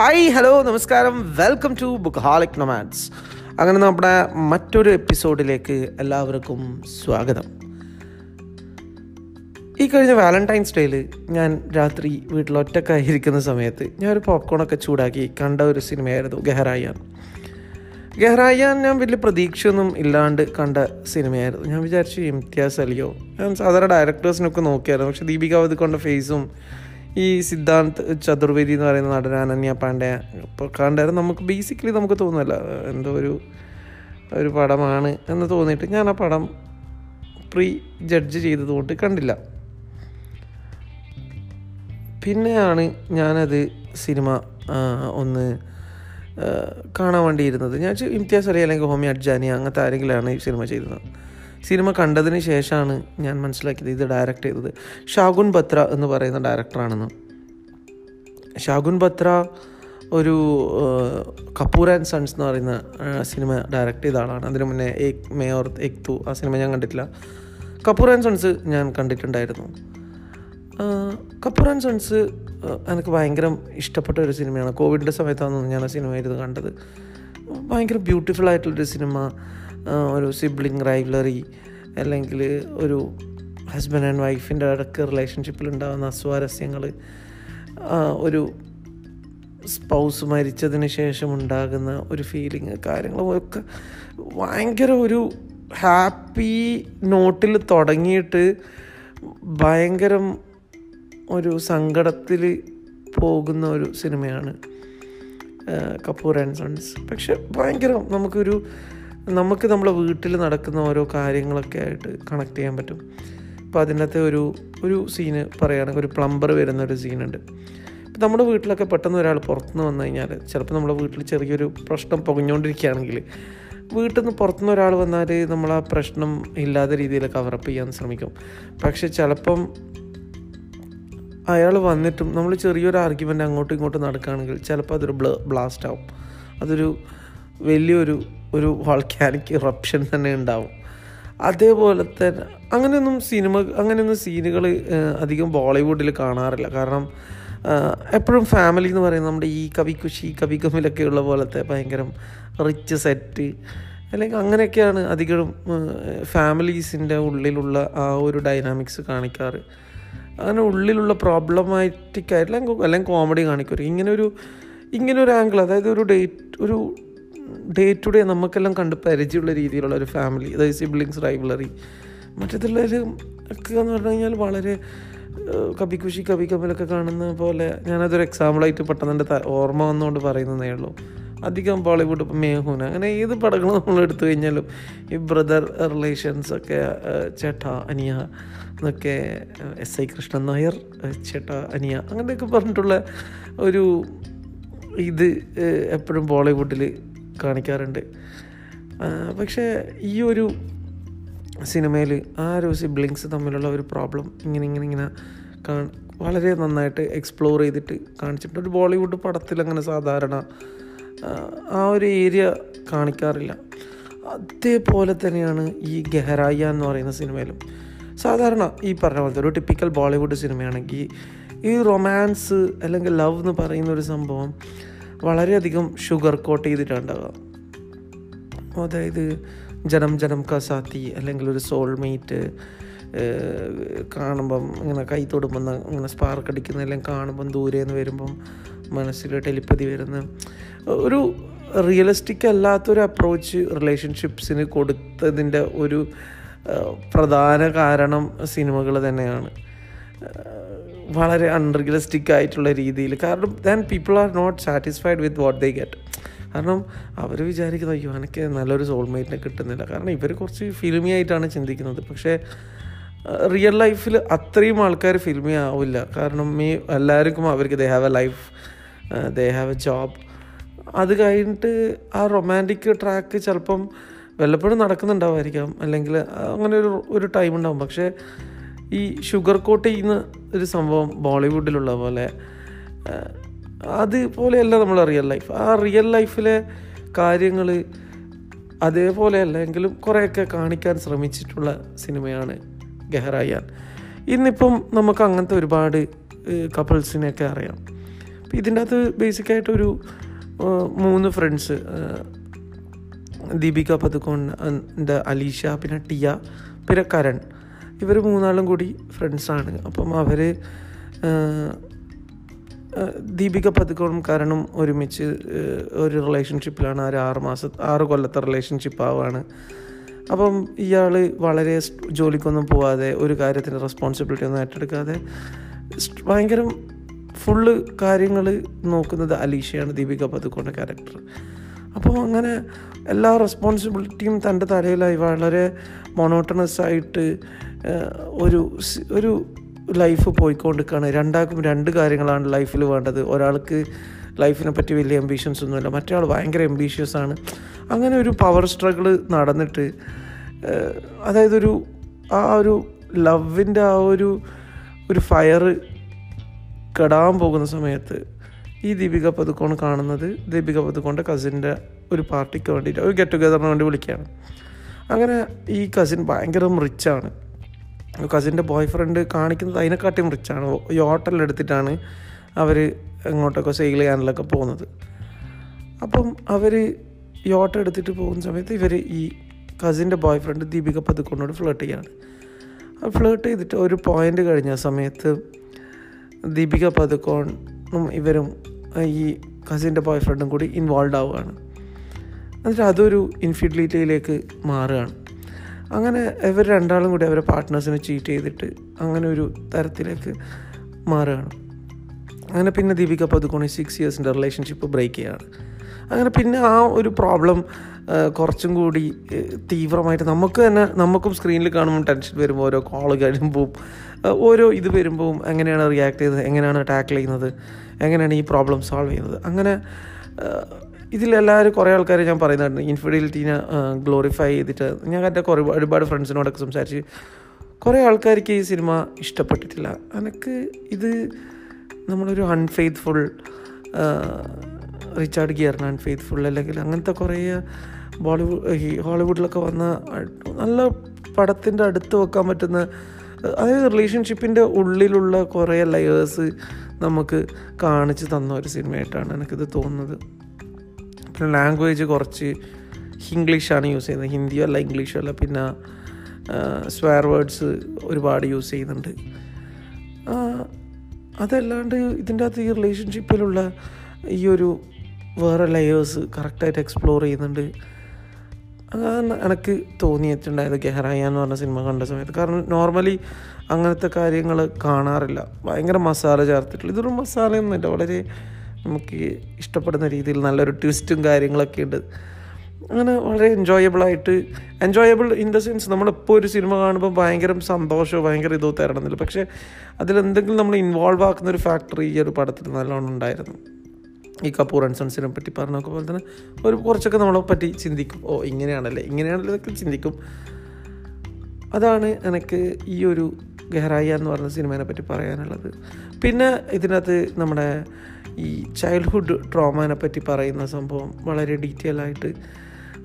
Hi hello നമസ്കാരം. Welcome to bookaholic നൊമാൻസ് അങ്ങനെ നമ്മുടെ മറ്റൊരു എപ്പിസോഡിലേക്ക് എല്ലാവർക്കും സ്വാഗതം. ഈ കഴിഞ്ഞ വാലന്റൈൻസ് ഡേയിൽ ഞാൻ രാത്രി വീട്ടിൽ ഒറ്റക്കായിരിക്കുന്ന സമയത്ത് ഞാൻ ഒരു പോപ്കോണൊക്കെ ചൂടാക്കി കണ്ട ഒരു സിനിമയായിരുന്നു ഗഹറായാൻ. ഗഹറായാൻ ഞാൻ വലിയ പ്രതീക്ഷയൊന്നും ഇല്ലാണ്ട് കണ്ട സിനിമയായിരുന്നു. ഞാൻ വിചാരിച്ചു ഇംതിയാസ് അലിയോ. ഞാൻ സാധാരണ ഡയറക്ടേഴ്സിനൊക്കെ നോക്കിയായിരുന്നു. പക്ഷേ ദീപിക പതുക്കൊണ്ട ഫേസും ഈ സിദ്ധാന്ത് ചതുർവേദി എന്ന് പറയുന്ന നടൻ അനന്യ പാണ്ഡ്യ ഇപ്പോൾ കണ്ടായിരുന്നു. നമുക്ക് ബേസിക്കലി നമുക്ക് തോന്നില്ല എന്തോ ഒരു ഒരു പടമാണ് എന്ന് തോന്നിയിട്ട് ഞാൻ ആ പടം പ്രീ ജഡ്ജ് ചെയ്തതുകൊണ്ട് കണ്ടില്ല. പിന്നെയാണ് ഞാനത് സിനിമ ഒന്ന് കാണാൻ വേണ്ടിയിരുന്നത് ഞാൻ ഇംതിയാസ് അലി അല്ലെങ്കിൽ ഹോമി അഡ്ജാനി അങ്ങനത്തെ ആരെങ്കിലാണ് ഈ സിനിമ ചെയ്തത്. സിനിമ കണ്ടതിന് ശേഷമാണ് ഞാൻ മനസ്സിലാക്കിയത് ഇത് ഡയറക്റ്റ് ചെയ്തത്. ഷാഗുൻ ബത്ര എന്ന് പറയുന്ന ഡയറക്ടറാണെന്ന് ഷാഗുൻ ബത്ര ഒരു കപൂർ ആൻഡ് സൺസ് എന്ന് പറയുന്ന സിനിമ ഡയറക്റ്റ് ചെയ്ത ആളാണ്. അതിനു മുന്നേ ഏക് മേയോർ ഏക് തു ആ സിനിമ ഞാൻ കണ്ടിട്ടില്ല. കപൂർ ആൻഡ് സൺസ് ഞാൻ കണ്ടിട്ടുണ്ടായിരുന്നു. കപൂർ ആൻഡ് സൺസ് എനിക്ക് ഭയങ്കര ഇഷ്ടപ്പെട്ട ഒരു സിനിമയാണ്. കോവിഡിന്റെ സമയത്താണ് ഞാൻ ആ സിനിമ ഇരുന്ന് കണ്ടത്. ഭയങ്കര ബ്യൂട്ടിഫുൾ ആയിട്ടുള്ളൊരു സിനിമ. ഒരു സിബ്ലിംഗ് റൈവലറി അല്ലെങ്കിൽ ഒരു ഹസ്ബൻഡ് ആൻഡ് വൈഫിന്റെ ഇടയ്ക്ക് റിലേഷൻഷിപ്പിൽ ഉണ്ടാകുന്ന അസ്വാരസ്യങ്ങൾ ഒരു സ്പൗസ് മരിച്ചതിന് ശേഷം ഉണ്ടാകുന്ന ഒരു ഫീലിങ് കാര്യങ്ങളും ഒക്കെ ഭയങ്കര ഒരു ഹാപ്പി നോട്ടിൽ തുടങ്ങിയിട്ട് ഭയങ്കരം ഒരു സങ്കടത്തിൽ പോകുന്ന ഒരു സിനിമയാണ് കപൂർ ആൻഡ് സൺസ് പക്ഷെ ഭയങ്കര നമുക്കൊരു നമുക്ക് നമ്മുടെ വീട്ടിൽ നടക്കുന്ന ഓരോ കാര്യങ്ങളൊക്കെ ആയിട്ട് കണക്ട് ചെയ്യാൻ പറ്റും. അപ്പോൾ അതിനകത്തെ ഒരു ഒരു സീന് പറയുകയാണെങ്കിൽ ഒരു പ്ലംബർ വരുന്ന ഒരു സീനുണ്ട് ഇപ്പം നമ്മുടെ വീട്ടിലൊക്കെ പെട്ടെന്ന് ഒരാൾ പുറത്തുനിന്ന് വന്നു കഴിഞ്ഞാൽ ചിലപ്പോൾ നമ്മുടെ വീട്ടിൽ ചെറിയൊരു പ്രശ്നം പുകഞ്ഞുകൊണ്ടിരിക്കുകയാണെങ്കിൽ വീട്ടിൽ നിന്ന് പുറത്തുനിന്ന് ഒരാൾ വന്നാൽ നമ്മൾ ആ പ്രശ്നം ഇല്ലാത്ത രീതിയിൽ കവറപ്പ് ചെയ്യാൻ ശ്രമിക്കും. പക്ഷെ ചിലപ്പം അയാൾ വന്നിട്ടും നമ്മൾ ചെറിയൊരു ആർഗ്യുമെന്റ് അങ്ങോട്ടും ഇങ്ങോട്ടും നടക്കുകയാണെങ്കിൽ ചിലപ്പോൾ അതൊരു ബ്ല ബ്ലാസ്റ്റ് ആവും. അതൊരു വലിയൊരു ഒരു വൾക്കാനിക് ഇറപ്ഷൻ തന്നെ ഉണ്ടാവും. അതേപോലെ തന്നെ അങ്ങനെയൊന്നും സിനിമ അങ്ങനെയൊന്നും സീനുകൾ അധികം ബോളിവുഡിൽ കാണാറില്ല. കാരണം എപ്പോഴും ഫാമിലി എന്ന് പറയുന്നത് നമ്മുടെ ഈ കവി കുഷി കവി കമ്മിലൊക്കെ ഉള്ള പോലത്തെ ഭയങ്കര റിച്ച് സെറ്റ് അല്ലെങ്കിൽ അങ്ങനെയൊക്കെയാണ് അധികം ഫാമിലീസിന്റെ ഉള്ളിലുള്ള ആ ഒരു ഡൈനാമിക്സ് കാണിക്കാറ്. അങ്ങനെ ഉള്ളിലുള്ള പ്രോബ്ലമാറ്റിക് ആയിട്ടുള്ള അല്ലെങ്കിൽ കോമഡി കാണിക്കും. ഇങ്ങനെ ഒരു ഇങ്ങനെ ഒരു ആംഗിൾ അതായത് ഒരു ഡേറ്റ് ഒരു ഡേ ടു ഡേ നമുക്കെല്ലാം കണ്ട് പരിചയമുള്ള രീതിയിലുള്ള ഒരു ഫാമിലി അതായത് സിബ്ലിങ്സ് റൈവലറി മറ്റേതുള്ളവരും ഒക്കെ എന്ന് പറഞ്ഞു കഴിഞ്ഞാൽ വളരെ കബി ഖുഷി കബി കമലൊക്കെ കാണുന്ന പോലെ ഞാനതൊരു എക്സാമ്പിളായിട്ട് പെട്ടെന്ന് എന്റെ ഓർമ്മ വന്നുകൊണ്ട് പറയുന്നതേ ഉള്ളൂ. അധികം ബോളിവുഡ് ഇപ്പം മേഹൂന അങ്ങനെ ഏത് പടങ്ങൾ നമ്മൾ എടുത്തു കഴിഞ്ഞാലും ഈ ബ്രദർ റിലേഷൻസ് ഒക്കെ ചേട്ട അനിയ എന്നൊക്കെ എസ് ഐ കൃഷ്ണൻ നായർ ചേട്ടാ അനിയ അങ്ങനെയൊക്കെ പറഞ്ഞിട്ടുള്ള ഒരു ഇത് എപ്പോഴും ബോളിവുഡിൽ കാണിക്കാറുണ്ട്. പക്ഷേ ഈ ഒരു സിനിമയിൽ ആ ഒരു സിബ്ലിങ്സ് തമ്മിലുള്ള ഒരു പ്രോബ്ലം ഇങ്ങനെ ഇങ്ങനെ ഇങ്ങനെ കാ വളരെ നന്നായിട്ട് എക്സ്പ്ലോർ ചെയ്തിട്ട് കാണിച്ചിട്ടുണ്ട്. ഒരു ബോളിവുഡ് പടത്തിൽ അങ്ങനെ സാധാരണ ആ ഒരു ഏരിയ കാണിക്കാറില്ല. അതേപോലെ തന്നെയാണ് ഈ ഗഹരായ എന്ന് പറയുന്ന സിനിമയിലും. സാധാരണ ഈ പറഞ്ഞ പോലത്തെ ഒരു ടിപ്പിക്കൽ ബോളിവുഡ് സിനിമയാണെങ്കിൽ ഈ റൊമാൻസ് അല്ലെങ്കിൽ ലവ് എന്ന് പറയുന്ന ഒരു സംഭവം വളരെയധികം ഷുഗർ കോട്ട് ചെയ്തിട്ടുണ്ടാവുക. അതായത് ജനം ജനം കസാത്തി സാത്തി അല്ലെങ്കിൽ ഒരു സോൾമേറ്റ് കാണുമ്പം ഇങ്ങനെ കൈ തൊടുമ്പം ഇങ്ങനെ സ്പാർക്ക് അടിക്കുന്ന എല്ലാം കാണുമ്പം ദൂരെ നിന്ന് വരുമ്പം മനസ്സിൽ ടെലിപ്പതി വരുന്ന ഒരു റിയലിസ്റ്റിക് അല്ലാത്തൊരു അപ്രോച്ച് റിലേഷൻഷിപ്സിന് കൊടുത്തതിന്റെ ഒരു പ്രധാന കാരണം സിനിമകൾ തന്നെയാണ്. വളരെ അൺറിയലിസ്റ്റിക് ആയിട്ടുള്ള രീതിയിൽ. കാരണം than people are not satisfied with what they get കാരണം അവർ വിചാരിക്കുന്നത് അയ്യോ എനിക്ക് നല്ലൊരു സോൾമേറ്റിനെ കിട്ടുന്നില്ല. കാരണം ഇവർ കുറച്ച് ഫിലിമി ആയിട്ടാണ് ചിന്തിക്കുന്നത്. പക്ഷേ റിയൽ ലൈഫിൽ അത്രയും ആൾക്കാർ ഫിലിമി ആവില്ല. കാരണം ഈ എല്ലാവർക്കും അവർക്ക് they have a life they have a job അത് കഴിഞ്ഞിട്ട് ആ റൊമാന്റിക് ട്രാക്ക് ചിലപ്പം വല്ലപ്പോഴും നടക്കുന്നുണ്ടാവുമായിരിക്കാം അല്ലെങ്കിൽ അങ്ങനെ ഒരു ഒരു ടൈം ഉണ്ടാവും. പക്ഷേ ഈ ഷുഗർ കോട്ട് ചെയ്യുന്ന ഒരു സംഭവം ബോളിവുഡിലുള്ള പോലെ അതുപോലെയല്ല നമ്മളെ റിയൽ ലൈഫ്. ആ റിയൽ ലൈഫിലെ കാര്യങ്ങൾ അതേപോലെയല്ല എങ്കിലും കുറേയൊക്കെ കാണിക്കാൻ ശ്രമിച്ചിട്ടുള്ള സിനിമയാണ് ഗഹറായാൻ ഇന്നിപ്പം നമുക്ക് അങ്ങനത്തെ ഒരുപാട് കപ്പിൾസിനെയൊക്കെ അറിയാം. അപ്പം ഇതിന്റെ അകത്ത് ബേസിക്കായിട്ടൊരു മൂന്ന് ഫ്രണ്ട്സ് ദീപിക പതുക്കോൺ എന്റെ അലീഷ പിന്നെ ടിയ പിന്നെ കരൺ. ഇവർ മൂന്നാളും കൂടി ഫ്രണ്ട്സാണ് അപ്പം അവർ ദീപിക പതുക്കോളും കരണും ഒരുമിച്ച് ഒരു റിലേഷൻഷിപ്പിലാണ് ഒരു ആറ് മാസം ആറ് കൊല്ലത്തെ റിലേഷൻഷിപ്പ് ആവാണ് അപ്പം ഇയാൾ വളരെ ജോലിക്കൊന്നും പോവാതെ ഒരു കാര്യത്തിന് റെസ്പോൺസിബിലിറ്റി ഒന്നും ഏറ്റെടുക്കാതെ ഭയങ്കര ഫുള്ള് കാര്യങ്ങൾ നോക്കുന്നത് അലീഷയാണ് ദീപിക പതുക്കോളുടെ ക്യാരക്ടർ അപ്പോൾ അങ്ങനെ എല്ലാ റെസ്പോൺസിബിലിറ്റിയും തന്റെ തലയിലായി. വളരെ മൊണോട്ടണസ് ആയിട്ട് ഒരു ഒരു ലൈഫ് പോയിക്കൊണ്ടിരിക്കുകയാണ്. രണ്ടാൾക്കും രണ്ട് കാര്യങ്ങളാണ് ലൈഫിൽ വേണ്ടത്. ഒരാൾക്ക് ലൈഫിനെ പറ്റി വലിയ എംബീഷൻസ് ഒന്നുമില്ല. മറ്റേ ആൾ ഭയങ്കര എംബീഷ്യസ് ആണ്. അങ്ങനെ ഒരു പവർ സ്ട്രഗിൾ നടന്നിട്ട് അതായത് ഒരു ആ ഒരു ലവിന്റെ ആ ഒരു ഒരു ഫയർ കെടാൻ പോകുന്ന സമയത്ത് ഈ ദീപിക പതുക്കോൺ കാണുന്നത് ദീപിക പതുക്കോന്റെ കസിന്റെ ഒരു പാർട്ടിക്ക് വേണ്ടിയിട്ട് ഒരു ഗെറ്റ് ടുഗെദറിന് വേണ്ടി വിളിക്കുകയാണ്. അങ്ങനെ ഈ കസിൻ ഭയങ്കര റിച്ചാണ് കസിന്റെ ബോയ് ഫ്രണ്ട് കാണിക്കുന്നത് അതിനെക്കാട്ടിയും റിച്ചാണ് ഈ ഹോട്ടലെടുത്തിട്ടാണ് അവർ എങ്ങോട്ടൊക്കെ സെയിൽ ചെയ്യാനിലൊക്കെ പോകുന്നത്. അപ്പം അവർ ഈ ഓട്ടോ എടുത്തിട്ട് പോകുന്ന സമയത്ത് ഇവർ ഈ കസിന്റെ ബോയ് ഫ്രണ്ട് ദീപിക പതുക്കൊണ്ടോട് ഫ്ലേർട്ട് ചെയ്യാണ്. അത് ഫ്ലേർട്ട് ചെയ്തിട്ട് ഒരു പോയിന്റ് കഴിഞ്ഞ സമയത്ത് ദീപിക പതുക്കോണും ഇവരും ഈ കസിന്റെ ബോയ് ഫ്രണ്ടും കൂടി ഇൻവോൾവ് ആവുകയാണ്. എന്നിട്ട് അതൊരു ഇൻഫിഡിലിറ്റിയിലേക്ക് മാറുകയാണ്. അങ്ങനെ ഇവർ രണ്ടാളും കൂടി അവരെ പാർട്ട്നേഴ്സിനെ ചീറ്റ് ചെയ്തിട്ട് അങ്ങനെ ഒരു തരത്തിലേക്ക് മാറുകയാണ്. അങ്ങനെ പിന്നെ ദീപിക പതുക്കോണി സിക്സ് ഇയേഴ്സിന്റെ റിലേഷൻഷിപ്പ് ബ്രേക്ക് ചെയ്യുകയാണ് അങ്ങനെ പിന്നെ ആ ഒരു പ്രോബ്ലം കുറച്ചും കൂടി തീവ്രമായിട്ട് നമുക്ക് തന്നെ നമുക്കും സ്ക്രീനിൽ കാണുമ്പോൾ ടെൻഷൻ വരുമ്പോൾ ഓരോ കോൾ കഴിയുമ്പോൾ ഓരോ ഇത് വരുമ്പോൾ എങ്ങനെയാണ് റിയാക്ട് ചെയ്യുന്നത് എങ്ങനെയാണ് ടാക്കിൾ ചെയ്യുന്നത് എങ്ങനെയാണ് ഈ പ്രോബ്ലം സോൾവ് ചെയ്യുന്നത്. അങ്ങനെ ഇതിലെല്ലാവരും കുറേ ആൾക്കാർ ഞാൻ പറയുന്നുണ്ട്. ഇൻഫിഡിലിറ്റിനെ ഗ്ലോറിഫൈ ചെയ്തിട്ട് ഞാൻ എന്റെ കുറേ ഒരുപാട് ഫ്രണ്ട്സിനോടൊക്കെ സംസാരിച്ച് കുറേ ആൾക്കാർക്ക് ഈ സിനിമ ഇഷ്ടപ്പെട്ടിട്ടില്ല. എനിക്ക് ഇത് നമ്മളൊരു അൺഫെയ്ത്ത്ഫുൾ റിച്ചാർഡ് ഗിയറിന് അൺഫെയ്ത്ത്ഫുൾ അല്ലെങ്കിൽ അങ്ങനത്തെ കുറേ ബോളിവുഡ് ഹോളിവുഡിലൊക്കെ വന്ന നല്ല പടത്തിന്റെ അടുത്ത് വെക്കാൻ പറ്റുന്ന അതായത് റിലേഷൻഷിപ്പിന്റെ ഉള്ളിലുള്ള കുറേ ലെയേഴ്സ് നമുക്ക് കാണിച്ചു തന്ന ഒരു സിനിമയായിട്ടാണ് എനിക്കിത് തോന്നുന്നത്. ലാംഗ്വേജ് കുറച്ച് ഇംഗ്ലീഷാണ് യൂസ് ചെയ്യുന്നത്. ഹിന്ദിയോ അല്ല ഇംഗ്ലീഷോ അല്ല. പിന്നെ സ്വയർ വേർഡ്സ് ഒരുപാട് യൂസ് ചെയ്യുന്നുണ്ട്. അതല്ലാണ്ട് ഇതിന്റെ അകത്ത് ഈ റിലേഷൻഷിപ്പിലുള്ള ഈ ഒരു വേറെ ലെയേഴ്സ് കറക്റ്റായിട്ട് എക്സ്പ്ലോർ ചെയ്യുന്നുണ്ട്. അതാണ് എനിക്ക് തോന്നിയിട്ടുണ്ടായത് ഗെഹറായ എന്ന് പറഞ്ഞ സിനിമ കണ്ട സമയത്ത്. കാരണം നോർമലി അങ്ങനത്തെ കാര്യങ്ങൾ കാണാറില്ല. ഭയങ്കര മസാല ചേർത്തിട്ടുള്ള. ഇതൊരു മസാലയൊന്നുമില്ല. വളരെ നമുക്ക് ഇഷ്ടപ്പെടുന്ന രീതിയിൽ നല്ലൊരു ട്വിസ്റ്റും കാര്യങ്ങളൊക്കെ ഉണ്ട്. അങ്ങനെ വളരെ എൻജോയബിളായിട്ട് എൻജോയബിൾ ഇൻ ദ സെൻസ് നമ്മളിപ്പോൾ ഒരു സിനിമ കാണുമ്പോൾ ഭയങ്കര സന്തോഷമോ ഭയങ്കര ഇതോ തരണമെന്നില്ല. പക്ഷേ അതിലെന്തെങ്കിലും നമ്മൾ ഇൻവോൾവ് ആക്കുന്ന ഒരു ഫാക്ടർ ഈ ഒരു പടത്തിൽ നല്ലോണം ഉണ്ടായിരുന്നു. ഈ കപൂർ ആൻഡ് സൺസിനെ പറ്റി പറഞ്ഞൊക്കെ പോലെ തന്നെ ഒരു കുറച്ചൊക്കെ നമ്മളെ പറ്റി ചിന്തിക്കും. ഓ ഇങ്ങനെയാണല്ലേ ഇങ്ങനെയാണല്ലോ ഇതൊക്കെ ചിന്തിക്കും. അതാണ് എനിക്ക് ഈ ഒരു ഗഹറായ എന്ന് പറഞ്ഞ സിനിമേനെ പറ്റി പറയാനുള്ളത്. പിന്നെ ഇതിനകത്ത് നമ്മുടെ ഈ ചൈൽഡ്ഹുഡ് ട്രോമാനെ പറ്റി പറയുന്ന സംഭവം വളരെ ഡീറ്റെയിൽ ആയിട്ട്.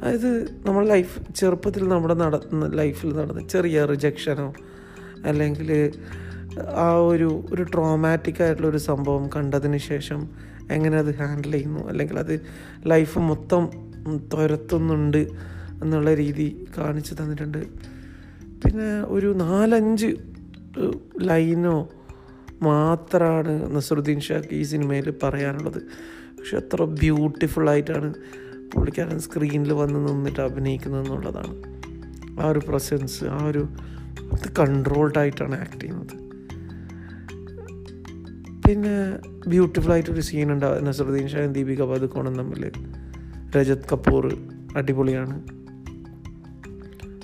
അതായത് നമ്മൾ ലൈഫ് ചെറുപ്പത്തിൽ നമ്മുടെ നടന്ന ലൈഫിൽ നടന്ന ചെറിയ റിജക്ഷനോ അല്ലെങ്കിൽ ആ ഒരു ഒരു ട്രോമാറ്റിക് ആയിട്ടുള്ള ഒരു സംഭവം കണ്ടതിന് ശേഷം എങ്ങനെ അത് ഹാൻഡിൽ ചെയ്യുന്നു അല്ലെങ്കിൽ അത് ലൈഫ് മൊത്തം തുരത്തുന്നുണ്ട് എന്നുള്ള രീതി കാണിച്ചു തന്നിട്ടുണ്ട്. പിന്നെ ഒരു നാലഞ്ച് ലൈനോ മാത്രമാണ് നസറുദ്ദീൻ ഷാക്ക് ഈ സിനിമയിൽ പറയാനുള്ളത്. പക്ഷെ അത്ര ബ്യൂട്ടിഫുൾ ആയിട്ടാണ് പുള്ളിക്കാരൻ സ്ക്രീനിൽ വന്ന് നിന്നിട്ട് അഭിനയിക്കുന്നത് എന്നുള്ളതാണ്. ആ ഒരു പ്രസൻസ് ആ ഒരു അത് കൺട്രോൾഡ് ആയിട്ടാണ് ആക്ട് ചെയ്യുന്നത്. പിന്നെ ബ്യൂട്ടിഫുൾ ആയിട്ടൊരു സീൻ ഉണ്ട്. നസറുദ്ദീൻ ഷായും ദീപിക പദുക്കോണും തമ്മിൽ. രജത് കപൂർ അടിപൊളിയാണ്.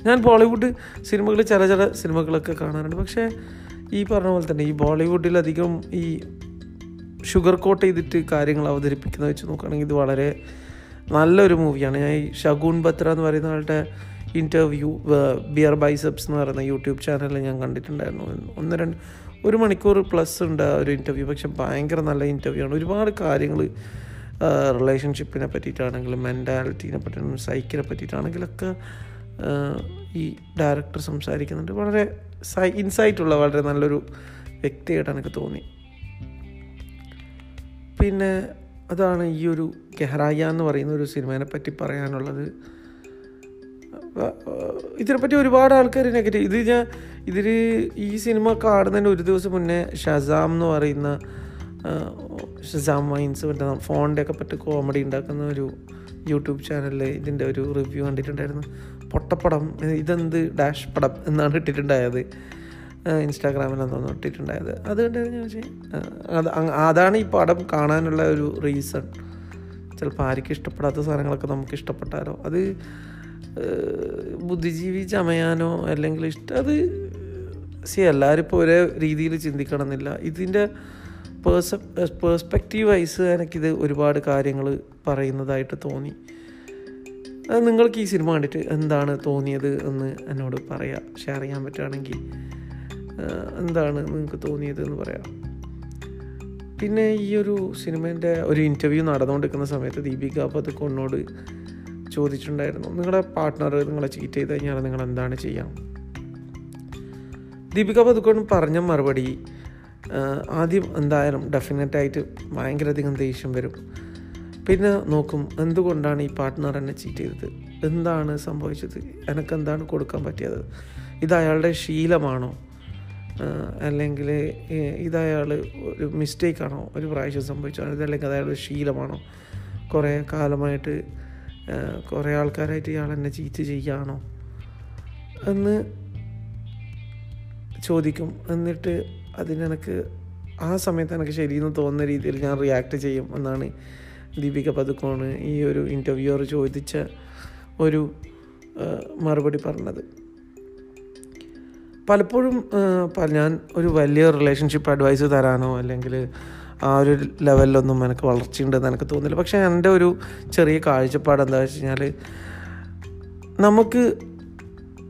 ഞാൻ ബോളിവുഡ് സിനിമകൾ ചില ചില സിനിമകളൊക്കെ കാണാറുണ്ട്. പക്ഷേ ഈ പറഞ്ഞ പോലെ തന്നെ ഈ ബോളിവുഡിലധികം ഈ ഷുഗർ കോട്ട് ചെയ്തിട്ട് കാര്യങ്ങൾ അവതരിപ്പിക്കുന്നത് വെച്ച് നോക്കുകയാണെങ്കിൽ ഇത് വളരെ നല്ലൊരു മൂവിയാണ് ഞാൻ ഈ ഷഗുൻ ബത്ര എന്ന് പറയുന്ന ആളുടെ ഇന്റർവ്യൂ ബിയർ ബൈസപ്സ് എന്ന് പറയുന്ന യൂട്യൂബ് ചാനലിൽ ഞാൻ കണ്ടിട്ടുണ്ടായിരുന്നു. ഒന്ന് രണ്ട് ഒരു മണിക്കൂർ പ്ലസ് ഉണ്ട് ആ ഒരു ഇന്റർവ്യൂ പക്ഷെ ഭയങ്കര നല്ല ഇന്റർവ്യൂ ആണ്. ഒരുപാട് കാര്യങ്ങൾ റിലേഷൻഷിപ്പിനെ പറ്റിയിട്ടാണെങ്കിലും മെന്റാലിറ്റീനെ പറ്റിയാണെങ്കിലും സൈക്കിനെ പറ്റിയിട്ടാണെങ്കിലൊക്കെ ഈ ഡയറക്ടർ സംസാരിക്കുന്നുണ്ട്. വളരെ ഇൻസൈറ്റുള്ള വളരെ നല്ലൊരു വ്യക്തിയായിട്ട് എനിക്ക് തോന്നി. പിന്നെ അതാണ് ഈ ഒരു കെഹ്റായ എന്ന് പറയുന്ന ഒരു സിനിമേനെ പറ്റി പറയാനുള്ളത്. ഇതിനെപ്പറ്റി ഒരുപാട് ആൾക്കാർ നെഗറ്റീവ് ഇത് ഞാൻ ഇതിൽ ഈ സിനിമ കാണുന്നതിന് ഒരു ദിവസം മുന്നേ ഷസാം എന്ന് പറയുന്ന ഷസാം മൈൻസ് മറ്റേ ഫോണിന്റെ ഒക്കെ പറ്റി കോമഡി ഉണ്ടാക്കുന്ന ഒരു യൂട്യൂബ് ചാനലിൽ ഇതിന്റെ ഒരു റിവ്യൂ കണ്ടിട്ടുണ്ടായിരുന്നു. പൊട്ടപ്പടം ഇതെന്ത് ഡാഷ് പടം എന്നാണ് ഇട്ടിട്ടുണ്ടായത്. ഇൻസ്റ്റാഗ്രാമിലെന്ന് തോന്നുന്നു ഇട്ടിട്ടുണ്ടായത്. അത് കണ്ടായിരുന്നു ഞാൻ അങ് അതാണ് ഈ പടം കാണാനുള്ള ഒരു റീസൺ. ചിലപ്പോൾ ആർക്കും ഇഷ്ടപ്പെടാത്ത സാധനങ്ങളൊക്കെ നമുക്ക് ഇഷ്ടപ്പെട്ടാലോ. അത് ബുദ്ധിജീവി ചമയാനോ അല്ലെങ്കിൽ ഇഷ്ടം അത് സി എല്ലാവരും ഇപ്പോൾ ഒരേ രീതിയിൽ ചിന്തിക്കണമെന്നില്ല. ഇതിന്റെ പേഴ്സ പേഴ്സ്പെക്റ്റീവ് വൈസ് എനിക്കിത് ഒരുപാട് കാര്യങ്ങൾ പറയുന്നതായിട്ട് തോന്നി. നിങ്ങൾക്ക് ഈ സിനിമ കണ്ടിട്ട് എന്താണ് തോന്നിയത് എന്ന് എന്നോട് പറയാം. ഷെയർ ചെയ്യാൻ പറ്റുകയാണെങ്കിൽ എന്താണ് നിങ്ങൾക്ക് തോന്നിയത് എന്ന് പറയാം. പിന്നെ ഈ ഒരു സിനിമേന്റെ ഒരു ഇന്റർവ്യൂ നടന്നുകൊണ്ടിരിക്കുന്ന സമയത്ത് ദീപിക പതുക്കൊന്നോട് ചോദിച്ചിട്ടുണ്ടായിരുന്നു നിങ്ങളുടെ പാർട്ട്ണർ നിങ്ങളെ ചീറ്റ് ചെയ്ത് കഴിഞ്ഞാൽ നിങ്ങൾ എന്താണ് ചെയ്യാം? ദീപിക പതുക്കോൺ പറഞ്ഞ മറുപടി ആദ്യം എന്തായാലും ഡെഫിനറ്റായിട്ട് ഭയങ്കരധികം ദേഷ്യം വരും. പിന്നെ നോക്കും എന്തുകൊണ്ടാണ് ഈ പാർട്ട്ണർ എന്നെ ചീറ്റ് ചെയ്തത്? എന്താണ് സംഭവിച്ചത്? എനിക്ക് എന്താണ് കൊടുക്കാൻ പറ്റിയത്? ഇത് അയാളുടെ ശീലമാണോ? അല്ലെങ്കിൽ ഇത് അയാൾ ഒരു മിസ്റ്റേക്കാണോ ഒരു പ്രാവശ്യം സംഭവിച്ചോ? ഇതല്ലെങ്കിൽ അത് അയാളുടെ ശീലമാണോ? കുറേ കാലമായിട്ട് കുറേ ആൾക്കാരായിട്ട് ഇയാൾ എന്നെ ചീറ്റ് ചെയ്യുകയാണോ? എന്ന് ചോദിക്കും. എന്നിട്ട് അതിനെനിക്ക് ആ സമയത്ത് എനിക്ക് ശരിയെന്ന് തോന്നുന്ന രീതിയിൽ ഞാൻ റിയാക്ട് ചെയ്യും എന്നാണ് ദീപിക പതുക്കോണ് ഈ ഒരു ഇന്റർവ്യൂവർ ചോദിച്ച ഒരു മറുപടി പറഞ്ഞത്. പലപ്പോഴും ഞാൻ ഒരു വലിയ റിലേഷൻഷിപ്പ് അഡ്വൈസ് തരാനോ അല്ലെങ്കിൽ ആ ഒരു ലെവലിലൊന്നും എനിക്ക് വളർച്ചയുണ്ടെന്ന് എനിക്ക് തോന്നില്ല. പക്ഷേ എന്റെ ഒരു ചെറിയ കാഴ്ചപ്പാട് എന്താ വെച്ച് കഴിഞ്ഞാൽ നമുക്ക്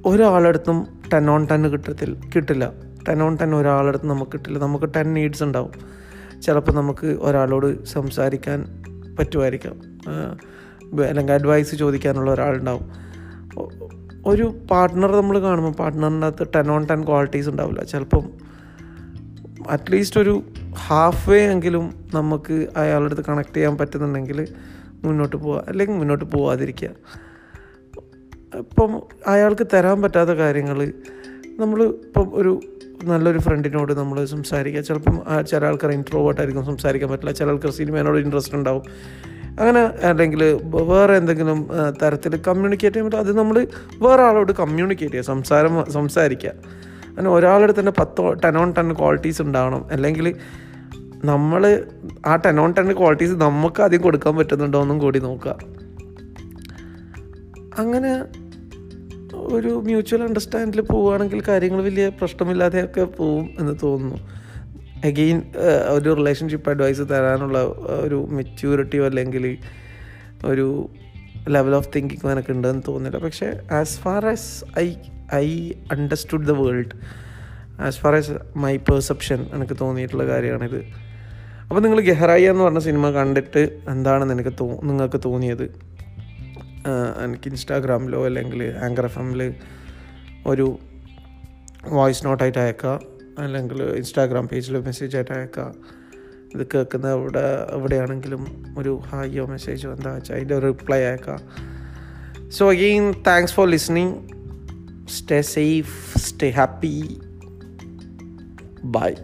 ഒരാളടുത്തും ടെൻ ഓൺ ടെൻ കിട്ടത്തിൽ കിട്ടില്ല. ടെൻ ഓൺ ടെൻ ഒരാളടുത്ത് നമുക്ക് കിട്ടില്ല. നമുക്ക് ടെൻ നീഡ്സ് ഉണ്ടാവും. ചിലപ്പോൾ നമുക്ക് ഒരാളോട് സംസാരിക്കാൻ പറ്റുമായിരിക്കാം. അല്ലെങ്കിൽ അഡ്വൈസ് ചോദിക്കാനുള്ള ഒരാളുണ്ടാവും. ഒരു പാർട്ട്ണർ നമ്മൾ കാണുമ്പോൾ പാർട്ട്ണറിന്റെ അകത്ത് ടെൻ ഓൺ ടെൻ ക്വാളിറ്റീസ് ഉണ്ടാവില്ല. ചിലപ്പം അറ്റ്ലീസ്റ്റ് ഒരു ഹാഫ് വേ എങ്കിലും നമുക്ക് അയാളുടെ അടുത്ത് കണക്ട് ചെയ്യാൻ പറ്റുന്നുണ്ടെങ്കിൽ മുന്നോട്ട് പോവുക. അല്ലെങ്കിൽ മുന്നോട്ട് പോവാതിരിക്കുക. ഇപ്പം അയാൾക്ക് തരാൻ പറ്റാത്ത കാര്യങ്ങൾ നമ്മൾ ഇപ്പം ഒരു നല്ലൊരു ഫ്രണ്ടിനോട് നമ്മൾ സംസാരിക്കുക ചിലപ്പം ചില ആൾക്കാർ ഇൻട്രോവേർട്ടായിരിക്കും സംസാരിക്കാൻ പറ്റില്ല. ചില ആൾക്കാർ സിനിമേനോട് ഇൻട്രസ്റ്റ് ഉണ്ടാവും. അങ്ങനെ അല്ലെങ്കിൽ വേറെ എന്തെങ്കിലും തരത്തിൽ കമ്മ്യൂണിക്കേറ്റ് ചെയ്യാൻ പറ്റും അത് നമ്മൾ വേറെ ആളോട് കമ്മ്യൂണിക്കേറ്റ് ചെയ്യുക സംസാരം സംസാരിക്കുക. അങ്ങനെ ഒരാളുടെ തന്നെ പത്തോ ടെൻ ഓൺ ടെൻ ക്വാളിറ്റീസ് ഉണ്ടാവണം. അല്ലെങ്കിൽ നമ്മൾ ആ ടെൻ ഓൺ ടെൻ ക്വാളിറ്റീസ് നമുക്ക് ആദ്യം കൊടുക്കാൻ പറ്റുന്നുണ്ടോ എന്നും കൂടി നോക്കുക. അങ്ങനെ ഒരു മ്യൂച്വൽ അണ്ടർസ്റ്റാൻഡിൽ പോവുകയാണെങ്കിൽ കാര്യങ്ങൾ വലിയ പ്രശ്നമില്ലാതെയൊക്കെ പോവും എന്ന് തോന്നുന്നു. അഗെയിൻ ഒരു റിലേഷൻഷിപ്പ് അഡ്വൈസ് തരാനുള്ള ഒരു മെച്യൂരിറ്റിയോ അല്ലെങ്കിൽ ഒരു ലെവൽ ഓഫ് തിങ്കിങ് എനിക്ക് ഉണ്ടെന്ന് തോന്നുന്നില്ല. പക്ഷേ as far as I I understood the world as far as my perception എനിക്ക് തോന്നിയിട്ടുള്ള കാര്യമാണിത്. അപ്പോൾ നിങ്ങൾ ഗെഹറായി എന്ന് പറഞ്ഞ സിനിമ കണ്ടിട്ട് എന്താണെന്ന് എനിക്ക് തോ നിങ്ങൾക്ക് തോന്നിയത്? എനിക്ക് ഇൻസ്റ്റാഗ്രാമിലോ അല്ലെങ്കിൽ ആങ്കർ എഫ് എമ്മിൽ ഒരു വോയിസ് നോട്ടായിട്ട് അയക്കുക അല്ലെങ്കിൽ ഇൻസ്റ്റാഗ്രാം പേജിൽ മെസ്സേജ് ആയിട്ട് അയക്കുക ഇത് കേൾക്കുന്ന എവിടെ എവിടെയാണെങ്കിലും ഒരു ഹായോ മെസ്സേജോ എന്താ വെച്ചാൽ അതിന്റെ റിപ്ലൈ അയക്കുക so again thanks for listening stay safe stay happy bye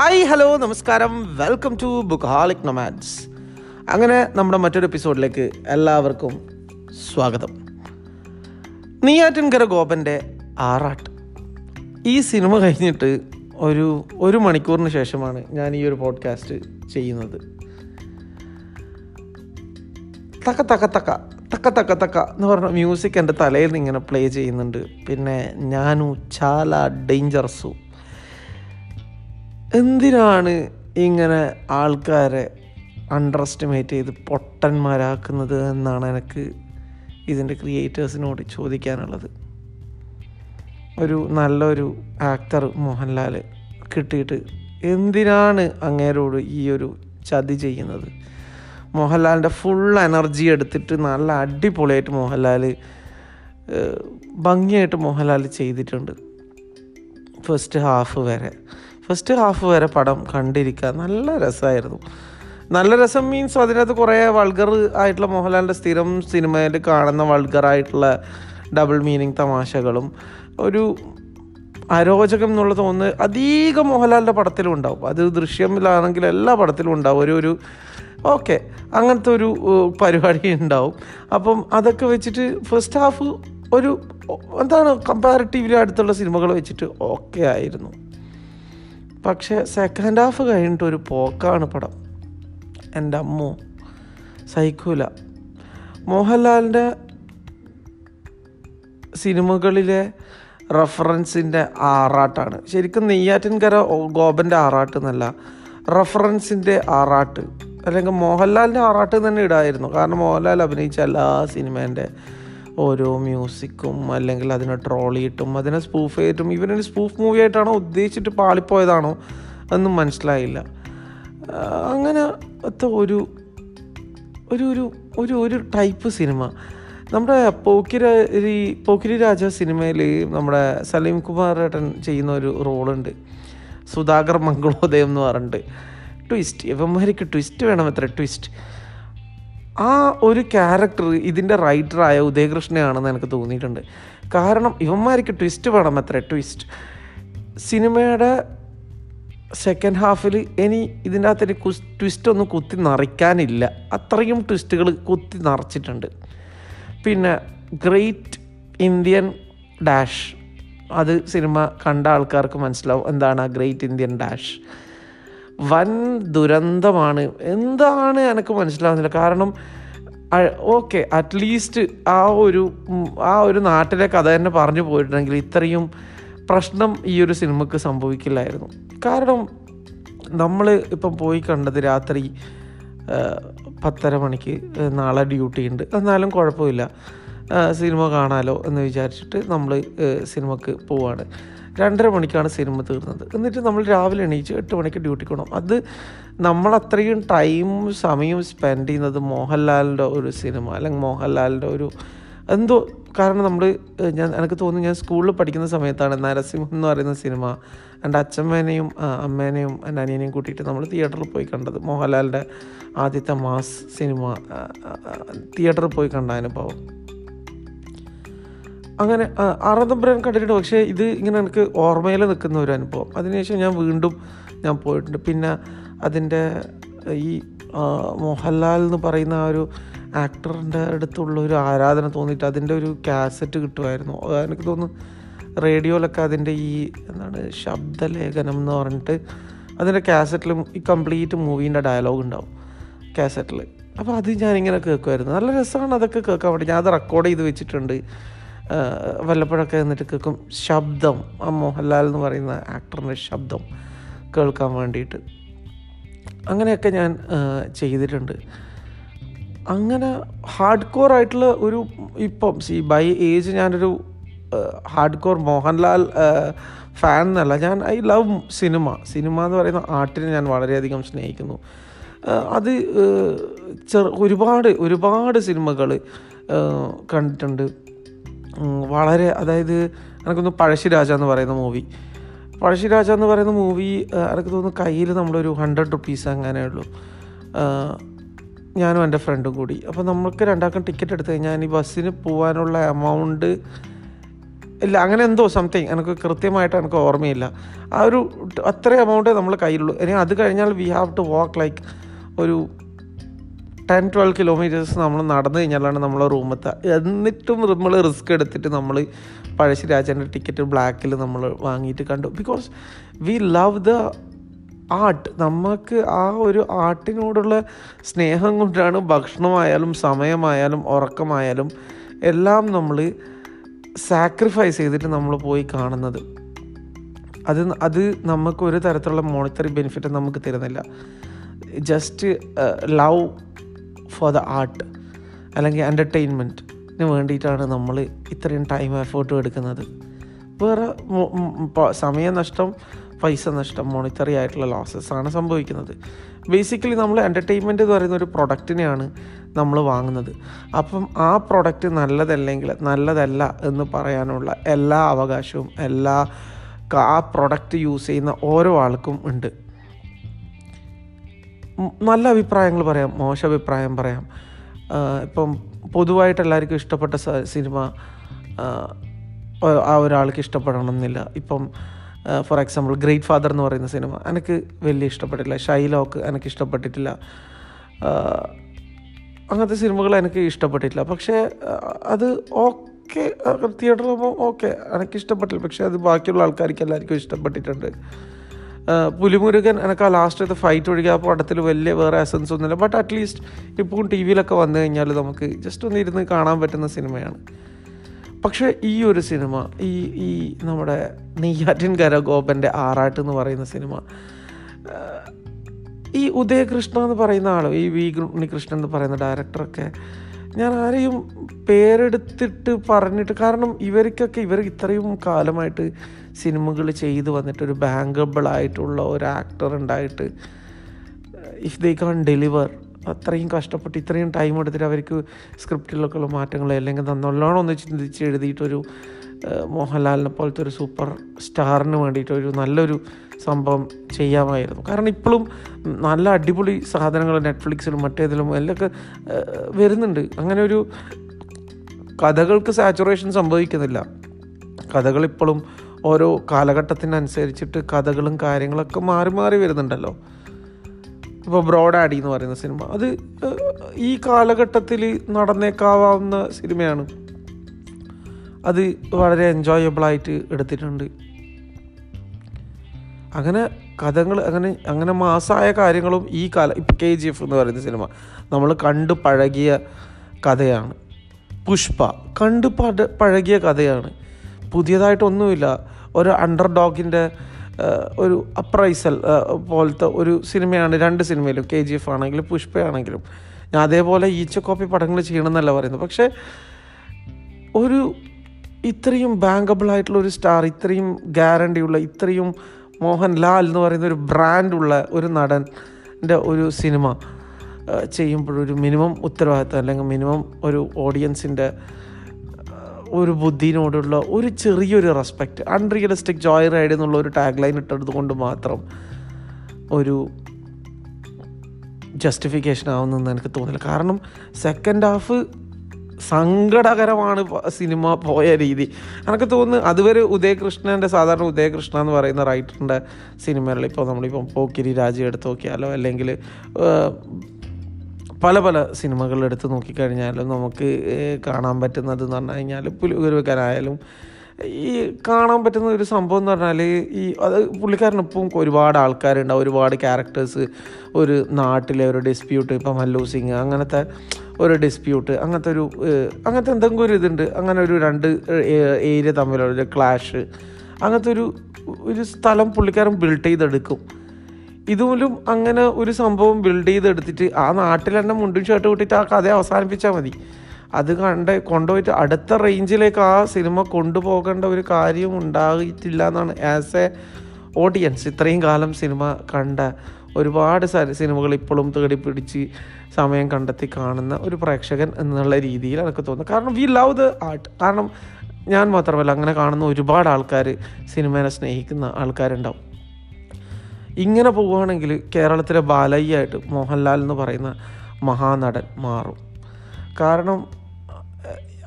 hi hello നമസ്കാരം. വെൽക്കം ടു ബുക്ക് ഹാളിക് നൊമാൻസ് അങ്ങനെ നമ്മുടെ മറ്റൊരു എപ്പിസോഡിലേക്ക് എല്ലാവർക്കും സ്വാഗതം. നീയാറ്റിൻകര ഗോപന്റെ ആറാട്ട്. ഈ സിനിമ കഴിഞ്ഞിട്ട് ഒരു ഒരു മണിക്കൂറിന് ശേഷമാണ് ഞാൻ ഈ ഒരു പോഡ്കാസ്റ്റ് ചെയ്യുന്നത്. തക്ക തക്ക തക്ക തക്ക തക്ക തക്ക എന്ന് പറഞ്ഞ മ്യൂസിക് എന്റെ തലയിൽ നിന്ന് ഇങ്ങനെ പ്ലേ ചെയ്യുന്നുണ്ട്. പിന്നെ ഞാനു ചാല ഡേഞ്ചറസു എന്തിനാണ് ഇങ്ങനെ ആൾക്കാരെ അണ്ടർ എസ്റ്റിമേറ്റ് ചെയ്ത് പൊട്ടന്മാരാക്കുന്നത് എന്നാണ് എനിക്ക് ഇതിന്റെ ക്രിയേറ്റേഴ്സിനോട് ചോദിക്കാനുള്ളത്. ഒരു നല്ലൊരു ആക്ടർ മോഹൻലാൽ കിട്ടിയിട്ട് എന്തിനാണ് അങ്ങേരോട് ഈ ഒരു ചതി ചെയ്യുന്നത്? മോഹൻലാലിന്റെ ഫുൾ എനർജി എടുത്തിട്ട് നല്ല അടിപൊളിയായിട്ട് മോഹൻലാൽ ഭംഗിയായിട്ട് മോഹൻലാൽ ചെയ്തിട്ടുണ്ട്. ഫസ്റ്റ് ഹാഫ് വരെ. ഫസ്റ്റ് ഹാഫ് വരെ പടം കണ്ടിരിക്കുക നല്ല രസമായിരുന്നു നല്ല രസം മീൻസ് അതിനകത്ത് കുറേ വൾഗർ ആയിട്ടുള്ള മോഹൻലാലിന്റെ സ്ഥിരം സിനിമയിൽ കാണുന്ന വൾഗറായിട്ടുള്ള ഡബിൾ മീനിങ് തമാശകളും ഒരു അരോചകം എന്നുള്ള തോന്നുന്നത് അധികം മോഹൻലാലിന്റെ പടത്തിലും ഉണ്ടാവും. അത് ദൃശ്യമിലാണെങ്കിൽ എല്ലാ പടത്തിലും ഉണ്ടാവും. ഒരു ഒരു ഓക്കെ അങ്ങനത്തെ ഒരു പരിപാടി ഉണ്ടാവും. അപ്പം അതൊക്കെ വെച്ചിട്ട് ഫസ്റ്റ് ഹാഫ് ഒരു എന്താണ് കമ്പാരിറ്റീവ്ലി അടുത്തുള്ള സിനിമകൾ വെച്ചിട്ട് ഓക്കെ ആയിരുന്നു. പക്ഷേ സെക്കൻഡ് ഹാഫ് കഴിഞ്ഞിട്ട് ഒരു പോക്കാണ് പടം. എന്റെ അമ്മോ സൈക്കൂല മോഹൻലാലിന്റെ സിനിമകളിലെ റഫറൻസിന്റെ ആറാട്ടാണ്. ശരിക്കും നെയ്യാറ്റിൻകര ഗോപന്റെ ആറാട്ട് എന്നല്ല റഫറൻസിന്റെ ആറാട്ട്. അല്ലെങ്കിൽ മോഹൻലാലിന്റെ ആറാട്ട് തന്നെ ഇടായിരുന്നു. കാരണം മോഹൻലാൽ അഭിനയിച്ച എല്ലാ സിനിമേന്റെ ഓരോ മ്യൂസിക്കും അല്ലെങ്കിൽ അതിനെ ട്രോളിയിട്ടും അതിനെ സ്പൂഫ് ചെയ്തിട്ടും ഇവനെ സ്പൂഫ് മൂവി ആയിട്ടാണോ ഉദ്ദേശിച്ചിട്ട് പാളിപ്പോയതാണോ എന്നും മനസ്സിലായില്ല. അങ്ങനത്തെ ഒരു ഒരു ഒരു ഒരു ഒരു ടൈപ്പ് സിനിമ നമ്മുടെ പോക്കിരി പോക്കിരി രാജ സിനിമയിൽ നമ്മുടെ സലീം കുമാർ ഏട്ടൻ ചെയ്യുന്ന ഒരു റോളുണ്ട്. സുധാകർ മംഗളോദയം എന്ന് പറഞ്ഞിട്ട്. ട്വിസ്റ്റ് ഇവന്മാർക്ക് ട്വിസ്റ്റ് വേണം എത്ര ട്വിസ്റ്റ് ആ ഒരു ക്യാരക്ടർ ഇതിന്റെ റൈറ്ററായ ഉദയകൃഷ്ണയാണെന്ന് എനിക്ക് തോന്നിയിട്ടുണ്ട്. കാരണം ഇവന്മാർക്ക് ട്വിസ്റ്റ് വേണം അത്ര ട്വിസ്റ്റ് സിനിമയുടെ സെക്കൻഡ് ഹാഫിൽ ഇനി ഇതിന്റെ അകത്തൊരു ട്വിസ്റ്റ് ഒന്നും കുത്തി നിറയ്ക്കാനില്ല അത്രയും ട്വിസ്റ്റുകൾ കുത്തി നിറച്ചിട്ടുണ്ട്. പിന്നെ ഗ്രേറ്റ് ഇന്ത്യൻ ഡാഷ് അത് സിനിമ കണ്ട ആൾക്കാർക്ക് മനസ്സിലാവും എന്താണ് ആ ഗ്രേറ്റ് ഇന്ത്യൻ ഡാഷ് വൻ ദുരന്തമാണ്. എന്താണ് എനിക്ക് മനസ്സിലാവുന്നില്ല. കാരണം ഓക്കെ അറ്റ്ലീസ്റ്റ് ആ ഒരു ആ ഒരു നാട്ടിലെ കഥ തന്നെ പറഞ്ഞു പോയിട്ടുണ്ടെങ്കിൽ ഇത്രയും പ്രശ്നം ഈ ഒരു സിനിമക്ക് സംഭവിക്കില്ലായിരുന്നു. കാരണം നമ്മൾ ഇപ്പം പോയി കണ്ടത് രാത്രി പത്തര മണിക്ക് നാളെ ഡ്യൂട്ടി ഉണ്ട്. എന്നാലും കുഴപ്പമില്ല. സിനിമ കാണാലോ എന്ന് വിചാരിച്ചിട്ട് നമ്മൾ സിനിമക്ക് പോവാണ്. രണ്ടര മണിക്കാണ് സിനിമ തീർന്നത്. എന്നിട്ട് നമ്മൾ രാവിലെ എണീച്ച് എട്ട് മണിക്ക് ഡ്യൂട്ടിക്ക് പോകണം അത് നമ്മൾ അത്രയും ടൈം സമയം സ്പെൻഡ് ചെയ്യുന്നത് മോഹൻലാലിന്റെ ഒരു സിനിമ അല്ലെങ്കിൽ മോഹൻലാലിന്റെ ഒരു എന്തോ കാരണം നമ്മൾ ഞാൻ എനിക്ക് തോന്നുന്നു ഞാൻ സ്കൂളിൽ പഠിക്കുന്ന സമയത്താണ് നരസിംഹം എന്ന് പറയുന്ന സിനിമ. എന്റെ അച്ഛമ്മേനെയും അമ്മേനെയും എന്റെ അനിയനെയും കൂട്ടിയിട്ട് നമ്മൾ തിയേറ്ററിൽ പോയി കണ്ടത്. മോഹൻലാലിന്റെ ആദ്യത്തെ മാസ് സിനിമ തിയേറ്ററിൽ പോയി കണ്ട അനുഭവം. അങ്ങനെ തമ്പുരാൻ കണ്ടിട്ടുണ്ട്. പക്ഷേ ഇത് ഇങ്ങനെ എനിക്ക് ഓർമ്മയിൽ നിൽക്കുന്ന ഒരു അനുഭവം. അതിനുശേഷം ഞാൻ വീണ്ടും ഞാൻ പോയിട്ടുണ്ട്. പിന്നെ അതിന്റെ ഈ മോഹൻലാൽ എന്ന് പറയുന്ന ആ ഒരു ആക്ടറിന്റെ അടുത്തുള്ള ഒരു ആരാധന തോന്നിയിട്ട് അതിന്റെ ഒരു കാസറ്റ് കിട്ടുമായിരുന്നു. എനിക്ക് തോന്നുന്നു റേഡിയോയിലൊക്കെ അതിന്റെ ഈ എന്താണ് ശബ്ദലേഖനം എന്ന് പറഞ്ഞിട്ട് അതിന്റെ കാസറ്റിലും ഈ കംപ്ലീറ്റ് മൂവീന്റെ ഡയലോഗ് ഉണ്ടാവും കാസറ്റിൽ അപ്പോൾ അത് ഞാനിങ്ങനെ കേൾക്കുമായിരുന്നു. നല്ല രസമാണ് അതൊക്കെ കേൾക്കാൻ വേണ്ടി. ഞാൻ അത് റെക്കോർഡ് ചെയ്ത് വെച്ചിട്ടുണ്ട്. വല്ലപ്പോഴൊക്കെ എന്നിട്ട് കേൾക്കും ശബ്ദം. ആ മോഹൻലാൽ എന്ന് പറയുന്ന ആക്ടറിന്റെ ശബ്ദം കേൾക്കാൻ വേണ്ടിയിട്ട്. അങ്ങനെയൊക്കെ ഞാൻ ചെയ്തിട്ടുണ്ട്. അങ്ങനെ ഹാർഡ് കോർ ആയിട്ടുള്ള ഒരു ഇപ്പം സി ബൈ ഏജ് ഞാനൊരു ഹാർഡ് കോർ മോഹൻലാൽ ഫാൻ എന്നല്ല. ഞാൻ ഐ ലവ് സിനിമ സിനിമ എന്ന് പറയുന്ന ആർട്ടിനെ ഞാൻ വളരെയധികം സ്നേഹിക്കുന്നു. അത് ചെറു ഒരുപാട് ഒരുപാട് സിനിമകൾ കണ്ടിട്ടുണ്ട്. വളരെ അതായത് എനിക്കൊന്ന് പഴശ്ശിരാജ എന്ന് പറയുന്ന മൂവി പഴശ്ശിരാജ എന്ന് പറയുന്ന മൂവി എനിക്ക് തോന്നുന്നു കയ്യിൽ നമ്മളൊരു ഹൺഡ്രഡ് റുപ്പീസ് അങ്ങനെ ഉള്ളൂ. ഞാനും എന്റെ ഫ്രണ്ടും കൂടി. അപ്പോൾ നമ്മൾക്ക് രണ്ടാൾക്കും ടിക്കറ്റ് എടുത്ത് കഴിഞ്ഞാൽ ഈ ബസ്സിന് പോകാനുള്ള എമൗണ്ട് ഇല്ല അങ്ങനെ എന്തോ സംതിങ് എനിക്ക് കൃത്യമായിട്ട് എനിക്ക് ഓർമ്മയില്ല. ആ ഒരു അത്ര എമൗണ്ടേ നമ്മൾ കയ്യിലുള്ളൂ. ഇനി അത് കഴിഞ്ഞാൽ we have to walk like ഒരു ടെൻ ട്വൽവ് കിലോമീറ്റേഴ്സ് നമ്മൾ നടന്നു കഴിഞ്ഞാലാണ് നമ്മൾ റൂമെത്തുക എന്നിട്ടും നമ്മൾ റിസ്ക് എടുത്തിട്ട് നമ്മൾ പഴശ്ശിരാജന്റെ ടിക്കറ്റ് ബ്ലാക്കിൽ നമ്മൾ വാങ്ങിയിട്ട് കണ്ടു. Because we love the art നമുക്ക് ആ ഒരു ആർട്ടിനോടുള്ള സ്നേഹം കൊണ്ടാണ് ഭക്ഷണമായാലും സമയമായാലും ഉറക്കമായാലും എല്ലാം നമ്മൾ സാക്രിഫൈസ് ചെയ്തിട്ട് നമ്മൾ പോയി കാണുന്നത്. അത് അത് നമുക്ക് ഒരു തരത്തിലുള്ള മോണിറ്ററി ബെനിഫിറ്റ് നമുക്ക് തരുന്നില്ല. Just love for the art അല്ലെങ്കിൽ എന്റർടൈൻമെന്റിന് വേണ്ടിയിട്ടാണ് നമ്മൾ ഇത്രയും ടൈം എഫേർട്ടും എടുക്കുന്നത്. വേറെ സമയം നഷ്ടം സമയനഷ്ടം പൈസ നഷ്ടം മോണിറ്ററി ആയിട്ടുള്ള ലോസസ് ആണ് സംഭവിക്കുന്നത്. ബേസിക്കലി നമ്മൾ എന്റർടൈൻമെന്റ് എന്ന് പറയുന്ന ഒരു പ്രൊഡക്റ്റിനെയാണ് നമ്മൾ വാങ്ങുന്നത്. അപ്പം ആ പ്രൊഡക്റ്റ് നല്ലതല്ലെങ്കിൽ നല്ലതല്ല എന്ന് പറയാനുള്ള എല്ലാ അവകാശവും എല്ലാ ആ പ്രൊഡക്റ്റ് യൂസ് ചെയ്യുന്ന ഓരോ ആൾക്കും ഉണ്ട്. നല്ല അഭിപ്രായങ്ങൾ പറയാം മോശം അഭിപ്രായം പറയാം. ഇപ്പം പൊതുവായിട്ട് എല്ലാവർക്കും ഇഷ്ടപ്പെട്ട സിനിമ ആ, ഒരാൾക്ക് ഇഷ്ടപ്പെടണമെന്നില്ല. ഇപ്പം ഫോർ എക്സാമ്പിൾ ഗ്രേറ്റ് ഫാദർ എന്ന് പറയുന്ന സിനിമ എനിക്ക് വലിയ ഇഷ്ടപ്പെട്ടിട്ടില്ല. ഷൈലോക്ക് എനിക്ക് ഇഷ്ടപ്പെട്ടിട്ടില്ല. അങ്ങനത്തെ സിനിമകൾ എനിക്ക് ഇഷ്ടപ്പെട്ടിട്ടില്ല. പക്ഷേ അത് ഓക്കെ തിയേറ്ററിൽ പോകുമ്പോൾ ഓക്കെ എനിക്ക് ഇഷ്ടപ്പെട്ടില്ല. പക്ഷേ അത് ബാക്കിയുള്ള ആൾക്കാർക്ക് എല്ലാവർക്കും ഇഷ്ടപ്പെട്ടിട്ടുണ്ട്. പുലിമുരുകൻ എനിക്ക് ആ ലാസ്റ്റത്തെ ഫൈറ്റ് ഒഴികെ ആ പടത്തിൽ വലിയ വേറെ എസൻസ് ഒന്നുമില്ല. ബട്ട് അറ്റ്ലീസ്റ്റ് ഇപ്പം ടി വിയിലൊക്കെ വന്നു കഴിഞ്ഞാൽ നമുക്ക് ജസ്റ്റ് ഒന്ന് ഇരുന്ന് കാണാൻ പറ്റുന്ന സിനിമയാണ് പക്ഷേ ഈ ഒരു സിനിമ ഈ ഈ നമ്മുടെ നെയ്യാറ്റിൻകര ഗോപന്റെ ആറാട്ട് എന്ന് പറയുന്ന സിനിമ ഈ ഉദയകൃഷ്ണ എന്ന് പറയുന്ന ആളും ഈ വി ഉണ്ണികൃഷ്ണൻ എന്ന് പറയുന്ന ഡയറക്ടറൊക്കെ ഞാൻ ആരെയും പേരെടുത്തിട്ട് പറഞ്ഞിട്ട് കാരണം ഇവർക്കൊക്കെ ഇവർ ഇത്രയും കാലമായിട്ട് സിനിമകൾ ചെയ്തു വന്നിട്ട് ഒരു ബാങ്കബിൾ ആയിട്ടുള്ള ഒരു ആക്ടർ ഉണ്ടായിട്ട് ഇഫ് ദേ കാൺ ഡെലിവർ അത്രയും കഷ്ടപ്പെട്ട് ഇത്രയും ടൈം എടുത്തിട്ട് അവർക്ക് സ്ക്രിപ്റ്റിലൊക്കെയുള്ള മാറ്റങ്ങൾ അല്ലെങ്കിൽ നല്ലോണം ഒന്ന് ചിന്തിച്ച് എഴുതിയിട്ടൊരു മോഹൻലാലിനെ പോലത്തെ ഒരു സൂപ്പർ സ്റ്റാറിന് വേണ്ടിയിട്ട് ഒരു നല്ലൊരു സംഭവം ചെയ്യാമായിരുന്നു. കാരണം ഇപ്പോഴും നല്ല അടിപൊളി സാധനങ്ങൾ നെറ്റ്ഫ്ലിക്സിലും മറ്റേതിലും എല്ലൊക്കെ വരുന്നുണ്ട്. അങ്ങനെ ഒരു കഥകൾക്ക് സാച്ചുറേഷൻ സംഭവിക്കുന്നില്ല. കഥകളിപ്പോഴും ഓരോ കാലഘട്ടത്തിനനുസരിച്ചിട്ട് കഥകളും കാര്യങ്ങളൊക്കെ മാറി മാറി വരുന്നുണ്ടല്ലോ. ഇപ്പോൾ ബ്രോഡ് ആഡി എന്ന് പറയുന്ന സിനിമ. അത് ഈ കാലഘട്ടത്തിൽ നടന്നേക്കാവുന്ന സിനിമയാണ്. അത് വളരെ എൻജോയബിളായിട്ട് എടുത്തിട്ടുണ്ട്. അങ്ങനെ കഥകൾ അങ്ങനെ അങ്ങനെ മാസമായ കാര്യങ്ങളും ഈ കാല ഇപ്പം കെ ജി എഫ് എന്ന് പറയുന്ന സിനിമ നമ്മൾ കണ്ട് പഴകിയ കഥയാണ്. പുഷ്പ കണ്ട് പട പഴകിയ കഥയാണ്. പുതിയതായിട്ടൊന്നുമില്ല. ഒരു അണ്ടർ ഡോഗിന്റെ ഒരു അപ്രൈസൽ പോലത്തെ ഒരു സിനിമയാണ് രണ്ട് സിനിമയിലും കെ ജി എഫ് ആണെങ്കിലും പുഷ്പയാണെങ്കിലും. ഞാൻ അതേപോലെ ഈച്ച കോപ്പി പടങ്ങൾ ചെയ്യണമെന്നല്ല പറയുന്നത്. പക്ഷേ ഒരു ഇത്രയും ബാങ്കബിൾ ആയിട്ടുള്ള ഒരു സ്റ്റാർ ഇത്രയും ഗ്യാരണ്ടിയുള്ള ഇത്രയും മോഹൻലാൽ എന്ന് പറയുന്ന ഒരു ബ്രാൻഡുള്ള ഒരു നടന്റെ ഒരു സിനിമ ചെയ്യുമ്പോഴൊരു മിനിമം ഉത്തരവാദിത്തം അല്ലെങ്കിൽ മിനിമം ഒരു ഓഡിയൻസിന്റെ ഒരു ബുദ്ധിനോടുള്ള ഒരു ചെറിയൊരു റെസ്പെക്റ്റ് അൺറിയലിസ്റ്റിക് ജോയ് റൈഡ് എന്നുള്ള ഒരു ടാഗ് ലൈൻ ഇട്ടെടുത്തു കൊണ്ട് മാത്രം ഒരു ജസ്റ്റിഫിക്കേഷൻ ആവുന്നെന്ന് എനിക്ക് തോന്നില്ല. കാരണം സെക്കൻഡ് ഹാഫ് സങ്കടകരമാണ് സിനിമ പോയ രീതി. എനിക്ക് തോന്നുന്നു അതുവരെ ഉദയകൃഷ്ണന്റെ സാധാരണ ഉദയകൃഷ്ണ എന്ന് പറയുന്ന റൈറ്ററിന്റെ സിനിമകളിൽ ഇപ്പോൾ നമ്മളിപ്പം പോക്കിരി രാജി എടുത്ത് നോക്കിയാലോ അല്ലെങ്കിൽ പല പല സിനിമകൾ എടുത്ത് നോക്കിക്കഴിഞ്ഞാലും നമുക്ക് കാണാൻ പറ്റുന്നത് എന്ന് പറഞ്ഞു കഴിഞ്ഞാൽ പുലികുരുവക്കാനായാലും ഈ കാണാൻ പറ്റുന്ന ഒരു സംഭവം എന്ന് പറഞ്ഞാൽ ഈ അത് പുള്ളിക്കാരനൊപ്പം ഒരുപാട് ആൾക്കാരുണ്ടാവും ഒരുപാട് ക്യാരക്ടേഴ്സ് ഒരു നാട്ടിലെ ഒരു ഡിസ്പ്യൂട്ട് ഇപ്പം മല്ലു സിംഗ് അങ്ങനത്തെ ഒരു ഡിസ്പ്യൂട്ട് അങ്ങനത്തെ ഒരു അങ്ങനത്തെ എന്തെങ്കിലും ഒരു ഇതുണ്ട്. അങ്ങനെ ഒരു രണ്ട് ഏരിയ തമ്മിലുള്ള ഒരു ക്ലാഷ് അങ്ങനത്തെ ഒരു ഒരു സ്ഥലം പുള്ളിക്കാരൻ ബിൽഡ് ചെയ്തെടുക്കും. ഇതുപോലും അങ്ങനെ ഒരു സംഭവം ബിൽഡ് ചെയ്തെടുത്തിട്ട് ആ നാട്ടിൽ തന്നെ മുണ്ടും ഷർട്ട് കൂട്ടിയിട്ട് ആ കഥ അവസാനിപ്പിച്ചാൽ മതി. അത് കണ്ട് കൊണ്ടുപോയിട്ട് അടുത്ത റേഞ്ചിലേക്ക് ആ സിനിമ കൊണ്ടുപോകേണ്ട ഒരു കാര്യം ഉണ്ടായിട്ടില്ല എന്നാണ് ആസ് എ ഓഡിയൻസ് ഇത്രയും കാലം സിനിമ കണ്ട ഒരുപാട് സിനിമകൾ ഇപ്പോഴും തേടി പിടിച്ച് സമയം കണ്ടെത്തി കാണുന്ന ഒരു പ്രേക്ഷകൻ എന്നുള്ള രീതിയിൽ എനിക്ക് തോന്നുന്നു. കാരണം വി ലവ് ദ ആർട്ട് കാരണം ഞാൻ മാത്രമല്ല അങ്ങനെ കാണുന്ന ഒരുപാട് ആൾക്കാർ സിനിമേനെ സ്നേഹിക്കുന്ന ആൾക്കാരുണ്ടാവും. ഇങ്ങനെ പോവുകയാണെങ്കിൽ കേരളത്തിലെ ബാലയ്യായിട്ട് മോഹൻലാൽ എന്ന് പറയുന്ന മഹാനടൻ മാറും. കാരണം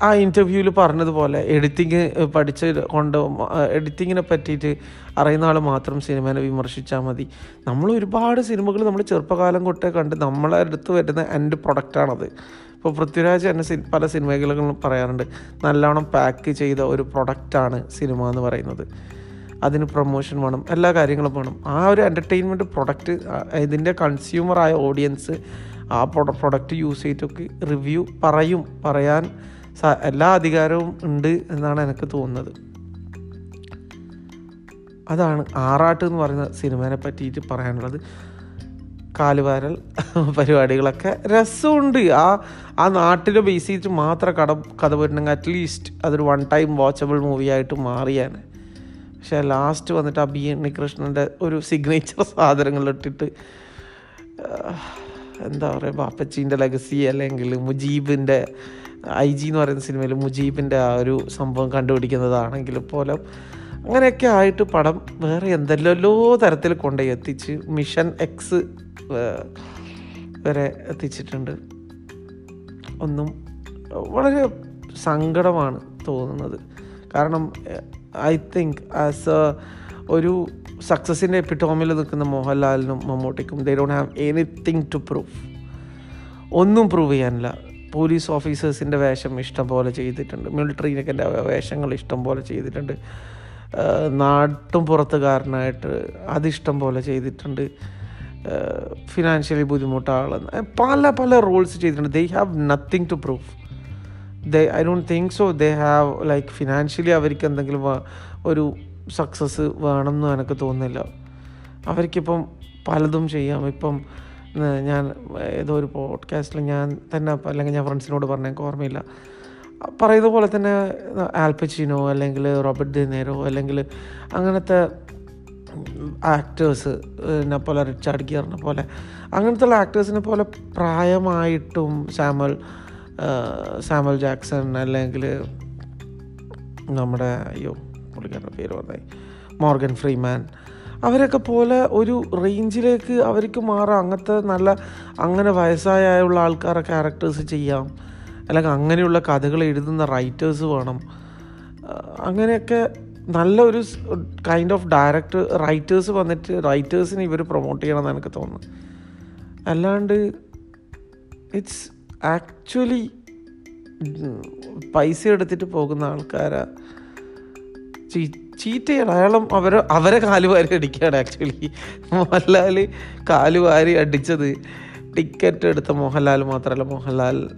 ആ ഇന്റർവ്യൂവിൽ പറഞ്ഞതുപോലെ എഡിറ്റിങ് പഠിച്ച് കൊണ്ട് എഡിറ്റിങ്ങിനെ പറ്റിയിട്ട് അറിയുന്ന ആൾ മാത്രം സിനിമേനെ വിമർശിച്ചാൽ മതി. നമ്മൾ ഒരുപാട് സിനിമകൾ നമ്മൾ ചെറുപ്പകാലം കൊട്ടേ കണ്ട് നമ്മളെ അടുത്ത് വരുന്ന എന്റെ പ്രൊഡക്റ്റാണത് ഇപ്പോൾ പൃഥ്വിരാജ് എന്നെ സി പല സിനിമകളിലും പറയാറുണ്ട് നല്ലവണ്ണം പാക്ക് ചെയ്ത ഒരു പ്രൊഡക്റ്റാണ് സിനിമ എന്ന് പറയുന്നത്. അതിന് പ്രൊമോഷൻ വേണം എല്ലാ കാര്യങ്ങളും വേണം. ആ ഒരു എന്റർടൈൻമെന്റ് പ്രൊഡക്റ്റ് ഇതിന്റെ കൺസ്യൂമറായ ഓഡിയൻസ് ആ പ്രൊഡക്റ്റ് യൂസ് ചെയ്തിട്ടൊക്കെ റിവ്യൂ പറയും പറയാൻ എല്ലാ അധികാരവും ഉണ്ട് എന്നാണ് എനിക്ക് തോന്നുന്നത്. അതാണ് ആറാട്ട് എന്ന് പറയുന്ന സിനിമേനെ പറ്റിയിട്ട് പറയാനുള്ളത്. കാലുവാരൽ പരിപാടികളൊക്കെ രസമുണ്ട്. ആ ആ നാട്ടിലെ ബേസ് ചെയ്തിട്ട് മാത്രം കട കഥ പോയിട്ടുണ്ടെങ്കിൽ അറ്റ്ലീസ്റ്റ് അതൊരു വൺ ടൈം വാച്ചബിൾ മൂവി ആയിട്ട് മാറിയാണ്. പക്ഷേ ലാസ്റ്റ് വന്നിട്ട് ആ ബി ഉണ്ണികൃഷ്ണന്റെ ഒരു സിഗ്നേച്ചർ സാധനങ്ങളിട്ടിട്ട് എന്താ പറയുക ബാപ്പച്ചീന്റെ ലെഗസി അല്ലെങ്കിൽ മുജീബിന്റെ ഐ ജി എന്ന് പറയുന്ന സിനിമയിൽ മുജീബിന്റെ ആ ഒരു സംഭവം കണ്ടുപിടിക്കുന്നതാണെങ്കിൽ പോലും അങ്ങനെയൊക്കെ ആയിട്ട് പടം വേറെ എന്തെല്ലോ തരത്തിൽ കൊണ്ടുപോയി എത്തിച്ച് മിഷൻ എക്സ് വരെ എത്തിച്ചിട്ടുണ്ട്. ഒന്നും വളരെ സങ്കടമാണ് തോന്നുന്നത്. കാരണം ഐ തിങ്ക് ആസ് എ ഒരു സക്സസിന്റെ എപ്പിറ്റോമിൽ നിൽക്കുന്ന മോഹൻലാലിനും മമ്മൂട്ടിക്കും they don't have anything to prove ഒന്നും പ്രൂവ് ചെയ്യാനില്ല. പോലീസ് ഓഫീസേഴ്സിന്റെ വേഷം ഇഷ്ടം പോലെ ചെയ്തിട്ടുണ്ട്. മിലിറ്ററിയിലൊക്കെ വേഷങ്ങൾ ഇഷ്ടം പോലെ ചെയ്തിട്ടുണ്ട് നാട്ടും പുറത്തുകാരനായിട്ട് അതിഷ്ടം പോലെ ചെയ്തിട്ടുണ്ട് ഫിനാൻഷ്യലി ബുദ്ധിമുട്ടാളെന്ന് പല പല റോൾസ് ചെയ്തിട്ടുണ്ട്. They have nothing to prove they I don't think so they have like financially അവർക്ക് എന്തെങ്കിലും ഒരു സക്സസ് വേണമെന്ന് എനിക്ക് തോന്നുന്നില്ല. അവർക്കിപ്പം പലതും ചെയ്യാം. ഇപ്പം ഞാൻ ഏതോ ഒരു പോഡ്കാസ്റ്റിൽ ഞാൻ തന്നെ അല്ലെങ്കിൽ ഞാൻ ഫ്രണ്ട്സിനോട് പറഞ്ഞേക്ക് ഓർമ്മയില്ല. പറയുന്ന പോലെ തന്നെ ആൽപ്പച്ചിനോ അല്ലെങ്കിൽ റോബർട്ട് ദിനേരോ അല്ലെങ്കിൽ അങ്ങനത്തെ ആക്ടേഴ്സ് എന്നെ പോലെ റിച്ചാർഡ് ഗിയറിനെ പോലെ അങ്ങനത്തെ ആക്ടേഴ്സിനെ പോലെ പ്രായമായിട്ടും സാമൽ സാമൽ ജാക്സൺ അല്ലെങ്കിൽ നമ്മുടെ അയ്യോ പുള്ളിക്കാരുടെ പേര് പറഞ്ഞായി മോർഗൻ ഫ്രീമാൻ അവരൊക്കെ പോലെ ഒരു റേഞ്ചിലേക്ക് അവർക്ക് മാറാം. അങ്ങനത്തെ നല്ല അങ്ങനെ വയസ്സായുള്ള ആൾക്കാരെ ക്യാരക്ടേഴ്സ് ചെയ്യാം. അല്ലെങ്കിൽ അങ്ങനെയുള്ള കഥകൾ എഴുതുന്ന റൈറ്റേഴ്സ് വേണം. അങ്ങനെയൊക്കെ നല്ല ഒരു കൈൻഡ് ഓഫ് ഡയറക്ടർ റൈറ്റേഴ്സ് വന്നിട്ട് റൈറ്റേഴ്സിനെ ഇവർ പ്രൊമോട്ട് ചെയ്യണമെന്ന് എനിക്ക് തോന്നുന്നു. അല്ലാണ്ട് ഇറ്റ്സ് ആക്ച്വലി പൈസ എടുത്തിട്ട് പോകുന്ന ആൾക്കാരാ. ചീറ്റ് ചെയ്യണം അയാളും അവരെ അവരെ കാലുവാരി അടിക്കുകയാണ് ആക്ച്വലി മോഹൻലാൽ കാലുവാരി അടിച്ചത് ടിക്കറ്റ് എടുത്ത മോഹൻലാൽ മാത്രമല്ല. മോഹൻലാൽ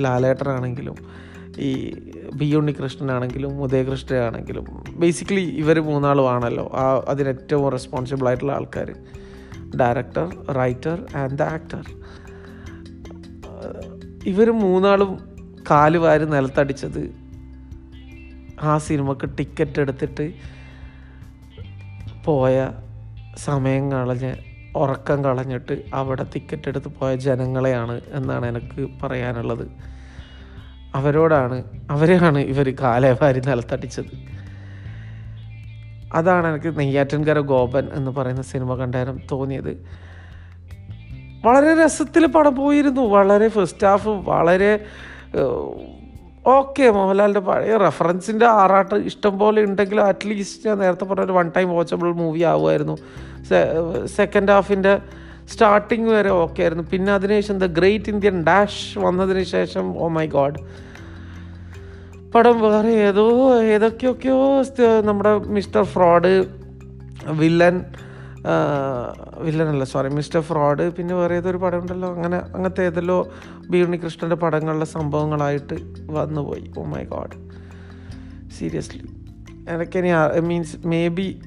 ലാലേട്ടനാണെങ്കിലും ഈ ബി ഉണ്ണികൃഷ്ണനാണെങ്കിലും ഉദയകൃഷ്ണനാണെങ്കിലും ബേസിക്കലി ഇവർ മൂന്നാളുമാണല്ലോ. ആ അതിന് ഏറ്റവും റെസ്പോൺസിബിൾ ആയിട്ടുള്ള ആൾക്കാർ director writer and the actor ഇവർ മൂന്നാളും കാൽ വാരി നിലത്തടിച്ചത് ആ സിനിമക്ക് ടിക്കറ്റ് എടുത്തിട്ട് പോയ സമയം കളഞ്ഞ് ഉറക്കം കളഞ്ഞിട്ട് അവിടെ ടിക്കറ്റ് എടുത്ത് പോയ ജനങ്ങളെയാണ് എന്നാണ് എനിക്ക് പറയാനുള്ളത്. അവരോടാണ് അവരെയാണ് ഇവർ കാലേവാരി നിലത്തടിച്ചത്. അതാണ് എനിക്ക് നെയ്യാറ്റിൻകര ഗോപൻ എന്ന് പറയുന്ന സിനിമ കണ്ടേരം തോന്നിയത്. വളരെ രസത്തിൽ പടം പോയിരുന്നു. വളരെ ഫസ്റ്റ് ഹാഫ് വളരെ ഓക്കെ മോഹൻലാലിന്റെ പഴയ റെഫറൻസിന്റെ ആറാട്ട് ഇഷ്ടം പോലെ ഉണ്ടെങ്കിൽ അറ്റ്ലീസ്റ്റ് ഞാൻ നേരത്തെ പറഞ്ഞ ഒരു വൺ ടൈം വാച്ചബിൾ മൂവി ആവുമായിരുന്നു. സെക്കൻഡ് ഹാഫിന്റെ സ്റ്റാർട്ടിങ് വരെ ഓക്കെ ആയിരുന്നു. പിന്നെ അതിനുശേഷം ദ ഗ്രേറ്റ് ഇന്ത്യൻ ഡാഷ് വന്നതിന് ശേഷം ഓ മൈ ഗോഡ് പടം വേറെ ഏതോ ഏതൊക്കെയൊക്കെയോ നമ്മുടെ മിസ്റ്റർ ഫ്രോഡ് വില്ലൻ വില്ലനല്ല സോറി മിസ്റ്റർ ഫ്രോഡ് പിന്നെ വേറെ ഏതൊരു പടം ഉണ്ടല്ലോ അങ്ങനെ അങ്ങനത്തെ ഏതെല്ലോ ബി ഉണ്ണികൃഷ്ണന്റെ പടങ്ങളിലെ സംഭവങ്ങളായിട്ട് വന്നുപോയി ഓ മൈ ഗോഡ് സീരിയസ്ലി എനിക്കിനി means maybe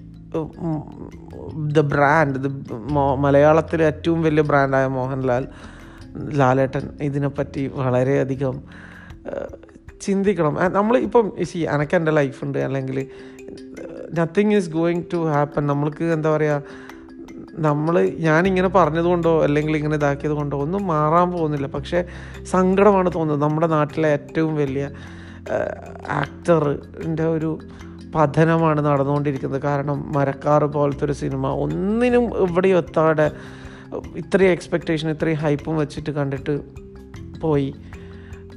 the brand the മലയാളത്തിലെ ഏറ്റവും വലിയ ബ്രാൻഡായ മോഹൻലാൽ ലാലേട്ടൻ ഇതിനെപ്പറ്റി വളരെയധികം ചിന്തിക്കണം. നമ്മൾ ഇപ്പം സി എനക്ക് എന്റെ ലൈഫുണ്ട് അല്ലെങ്കിൽ nothing is going to happen നമ്മൾക്ക് എന്താ പറയുക നമ്മൾ ഞാനിങ്ങനെ പറഞ്ഞതുകൊണ്ടോ അല്ലെങ്കിൽ ഇങ്ങനെ ഇതാക്കിയത് കൊണ്ടോ ഒന്നും മാറാൻ പോകുന്നില്ല. പക്ഷേ സങ്കടമാണ് തോന്നുന്നത്. നമ്മുടെ നാട്ടിലെ ഏറ്റവും വലിയ ആക്ടറിന്റെ ഒരു പതനമാണ് നടന്നുകൊണ്ടിരിക്കുന്നത്. കാരണം മരക്കാറ് പോലത്തെ ഒരു സിനിമ ഒന്നിനും ഇവിടെ എത്താതെ ഇത്രയും എക്സ്പെക്റ്റേഷൻ ഇത്രയും ഹൈപ്പും വെച്ചിട്ട് കണ്ടിട്ട് പോയി.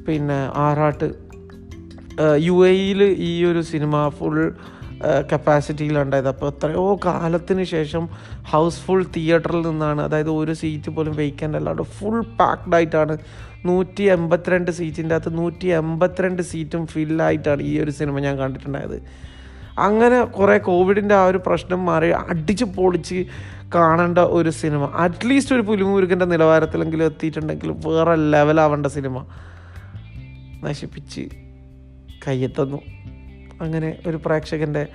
പിന്നെ ആറാട്ട് യു എയിൽ ഈ ഒരു സിനിമ ഫുൾ കപ്പാസിറ്റിയിലുണ്ടായത് അപ്പോൾ എത്രയോ കാലത്തിന് ശേഷം ഹൗസ്ഫുൾ തിയേറ്ററിൽ നിന്നാണ് അതായത് ഒരു സീറ്റ് പോലും വേക്കന്റ് അല്ലാണ്ട് ഫുൾ പാക്ഡ് ആയിട്ടാണ് നൂറ്റി എൺപത്തിരണ്ട് സീറ്റിന്റെ അകത്ത് നൂറ്റി എൺപത്തിരണ്ട് സീറ്റും ഫില്ലായിട്ടാണ് ഈ ഒരു സിനിമ ഞാൻ കണ്ടിട്ടുണ്ടായത്. അങ്ങനെ കുറേ കോവിഡിന്റെ ആ ഒരു പ്രശ്നം മാറി അടിച്ച് പൊളിച്ച് കാണേണ്ട ഒരു സിനിമ അറ്റ്ലീസ്റ്റ് ഒരു പുലിമുരുകന്റെ നിലവാരത്തിലെങ്കിലും എത്തിയിട്ടുണ്ടെങ്കിൽ വേറെ ലെവലാവേണ്ട സിനിമ നശിപ്പിച്ച് കയ്യെത്തുന്നു. അങ്ങനെ ഒരു പ്രേക്ഷകന്റെ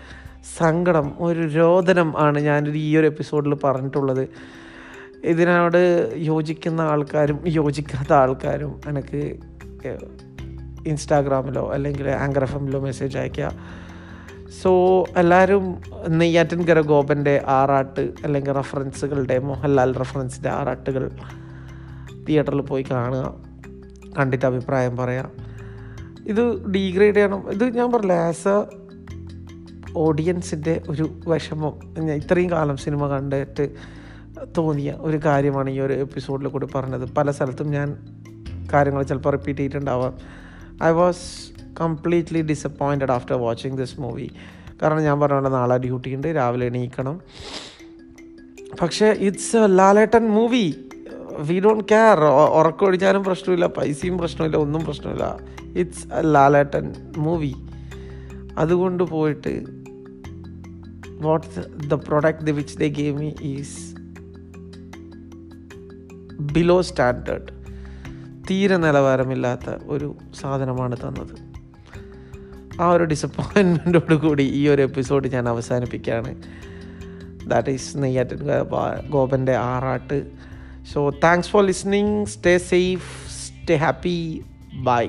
സങ്കടം ഒരു രോദനം ആണ് ഞാനൊരു ഈ ഒരു എപ്പിസോഡിൽ പറഞ്ഞിട്ടുള്ളത്. ഇതിനോട് യോജിക്കുന്ന ആൾക്കാരും യോജിക്കാത്ത ആൾക്കാരും എനിക്ക് ഇൻസ്റ്റാഗ്രാമിലോ അല്ലെങ്കിൽ ആങ്കർ എഫ് എമ്മിലോ മെസ്സേജ് അയക്കുക സോ എല്ലാവരും നെയ്യാറ്റിൻകര ഗോപന്റെ ആറാട്ട് അല്ലെങ്കിൽ റെഫറൻസുകളുടെ മോഹൻലാൽ റെഫറൻസിന്റെ ആറാട്ടുകൾ തിയേറ്ററിൽ പോയി കാണുക. കണ്ടിട്ട് അഭിപ്രായം പറയാം. ഇത് ഡീഗ്രേഡ് ചെയ്യണം. ഇത് ഞാൻ പറഞ്ഞില്ല ആസ് എ ഓഡിയൻസിന്റെ ഒരു വിഷമം. ഞാൻ ഇത്രയും കാലം സിനിമ കണ്ടിട്ട് തോന്നിയ ഒരു കാര്യമാണ് ഈ ഒരു എപ്പിസോഡിൽ കൂടി പറഞ്ഞത്. പല സ്ഥലത്തും ഞാൻ കാര്യങ്ങൾ ചിലപ്പോൾ repeat ചെയ്തിട്ടുണ്ടാവാം. I was completely disappointed after watching this movie കാരണം ഞാൻ പറഞ്ഞ നാളെ ഡ്യൂട്ടി ഉണ്ട് രാവിലെ എണീക്കണം. പക്ഷേ it's a Lalettan movie we don't care ഉറക്കമൊഴിച്ചാലും പ്രശ്നമില്ല പൈസയും പ്രശ്നമില്ല ഒന്നും പ്രശ്നമില്ല. ഇറ്റ്സ് എ ലാലേട്ടൻ മൂവി അതുകൊണ്ട് പോയിട്ട് what the product which the game is below standard തീരെ നിലവാരമില്ലാത്ത ഒരു സാധനമാണ് തന്നത്. ആ ഒരു ഡിസപ്പോയിൻമെന്റോട് കൂടി ഈ ഒരു എപ്പിസോഡ് ഞാൻ അവസാനിപ്പിക്കുകയാണ്. That is Neyyattinkara ഗോപന്റെ Aaraattu so thanks for listening stay safe stay happy bye